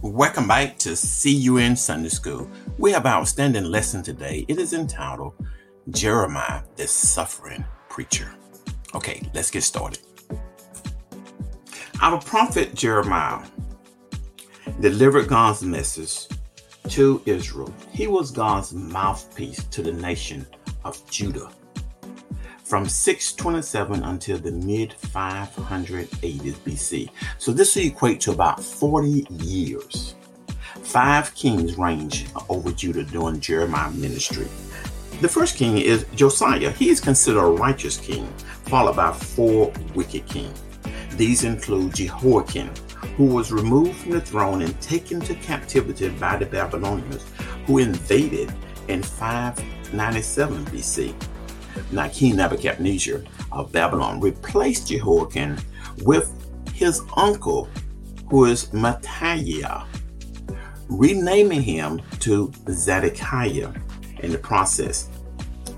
Welcome back to in Sunday School. We have our outstanding lesson today. It is entitled Jeremiah, the Suffering Preacher. Okay, let's get started. Our prophet Jeremiah delivered God's message to Israel. He was God's mouthpiece to the nation of Judah from 627 until the mid 580s BC. So this will equate to about 40 years. Five kings reigned over Judah during Jeremiah's ministry. The first king is Josiah. He is considered a righteous king, followed by four wicked kings. These include Jehoiakim, who was removed from the throne and taken to captivity by the Babylonians, who invaded in 597 BC. Now, King Nebuchadnezzar of Babylon replaced Jehoiakim with his uncle, who is Mattaniah, renaming him to Zedekiah in the process.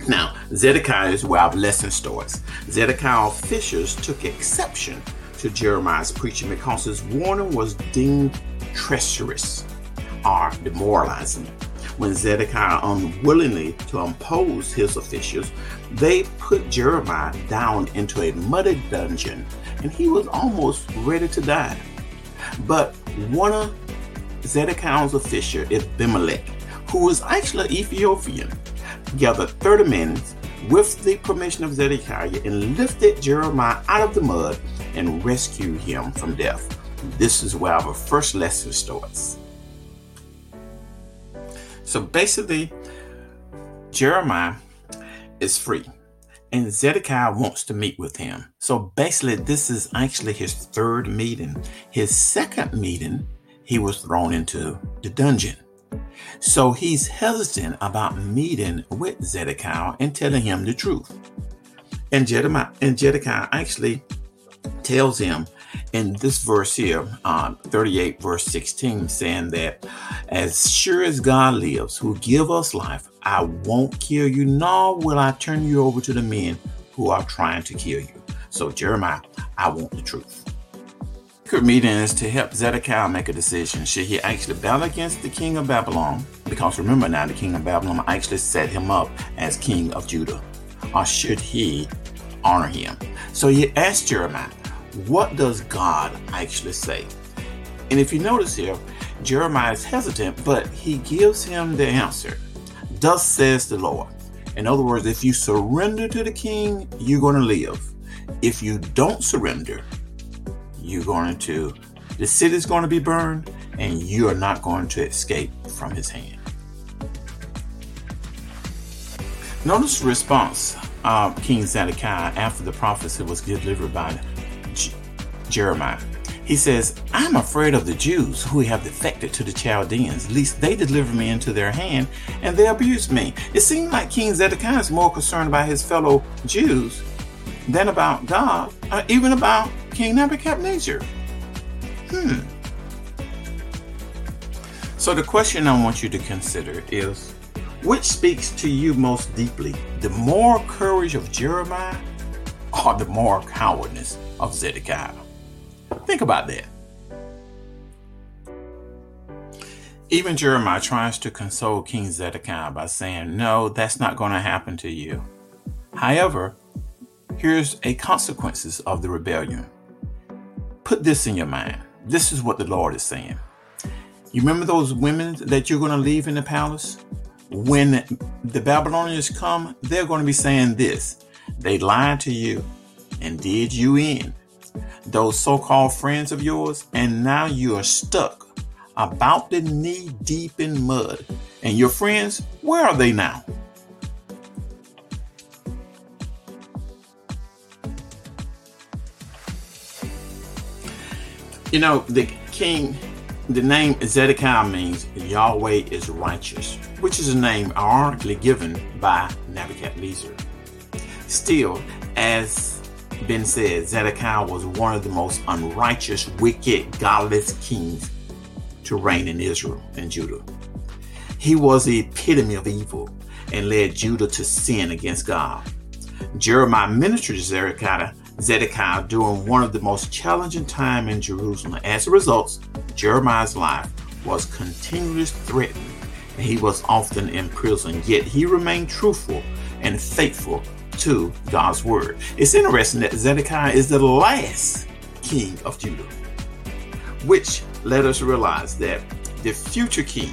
Now, Zedekiah is where our lesson starts. Zedekiah officials took exception to Jeremiah's preaching because his warning was deemed treacherous or demoralizing when Zedekiah unwillingly to impose his officials, they put Jeremiah down into a muddy dungeon and he was almost ready to die. But one of Zedekiah's officials, Abimelech, who was actually Ethiopian, gathered 30 men with the permission of Zedekiah and lifted Jeremiah out of the mud and rescued him from death. This is where our first lesson starts. So basically, Jeremiah is free, and Zedekiah wants to meet with him. So basically, this is actually his third meeting. His second meeting, he was thrown into the dungeon. So he's hesitant about meeting with Zedekiah and telling him the truth. And Jeremiah and Zedekiah actually tells him in this verse here, uh, 38 verse 16, saying that as sure as God lives, who give us life, I won't kill you, nor will I turn you over to the men who are trying to kill you. So Jeremiah, I want the truth. Good meeting is to help Zedekiah make a decision. Should he actually battle against the king of Babylon? Because remember now, the king of Babylon actually set him up as king of Judah. Or should he honor him? So he asked Jeremiah, what does God actually say? And if you notice here, Jeremiah is hesitant, but he gives him the answer. Thus says the Lord. In other words, if you surrender to the king, you're going to live. If you don't surrender, you're going to, the city's going to be burned, and you are not going to escape from his hand. Notice the response of King Zedekiah after the prophecy was delivered by Jeremiah. He says, I'm afraid of the Jews who have defected to the Chaldeans, lest they deliver me into their hand and they abuse me. It seems like King Zedekiah is more concerned about his fellow Jews than about God, or even about King Nebuchadnezzar. Hmm. So the question I want you to consider is which speaks to you most deeply, the moral courage of Jeremiah or the moral cowardness of Zedekiah? Think about that. Even Jeremiah tries to console King Zedekiah by saying, No, that's not going to happen to you. However, here's a consequences of the rebellion. Put this in your mind. This is what the Lord is saying. You remember those women that you're going to leave in the palace? When the Babylonians come, they're going to be saying this. They lied to you and did you in those so called friends of yours, and now you are stuck about the knee deep in mud. And your friends, where are they now? You know, the king, the name Zedekiah means Yahweh is righteous, which is a name ironically given by Nebuchadnezzar. Still, as been said, Zedekiah was one of the most unrighteous, wicked, godless kings to reign in Israel and Judah. He was the epitome of evil and led Judah to sin against God. Jeremiah ministered to Zedekiah, during one of the most challenging times in Jerusalem. As a result, Jeremiah's life was continually threatened and he was often in prison, yet he remained truthful and faithful to God's word. It's interesting that Zedekiah is the last king of Judah, which let us realize that the future king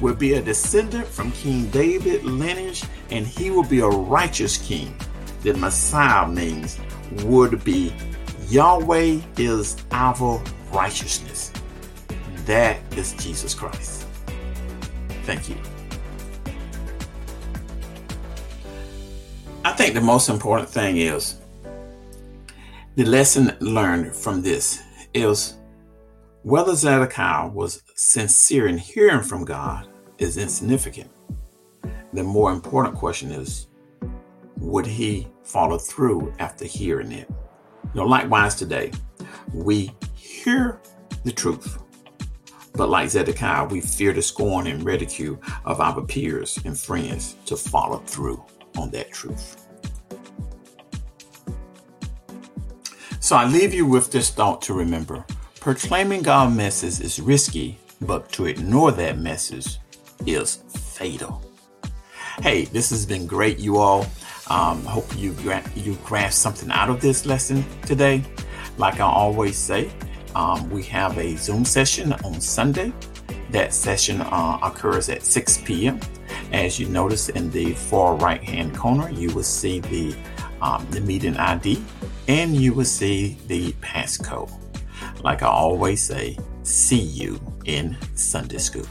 will be a descendant from King David lineage, and he will be a righteous king. The Messiah means would be Yahweh is our righteousness. That is Jesus Christ. Thank you. I think the most important thing is the lesson learned from this is whether Zedekiah was sincere in hearing from God is insignificant. The more important question is would he follow through after hearing it? Know, likewise today, we hear the truth, but like Zedekiah, we fear the scorn and ridicule of our peers and friends to follow through on that truth. So I leave you with this thought to remember Proclaiming God's message is risky, but to ignore that message is fatal. Hey, this has been great, you all. Um, hope you gra- you grasp something out of this lesson today. Like I always say, um, we have a Zoom session on Sunday. That session uh, occurs at 6 p.m. As you notice in the far right hand corner, you will see the um, the meeting ID and you will see the passcode. Like I always say, see you in Sunday school.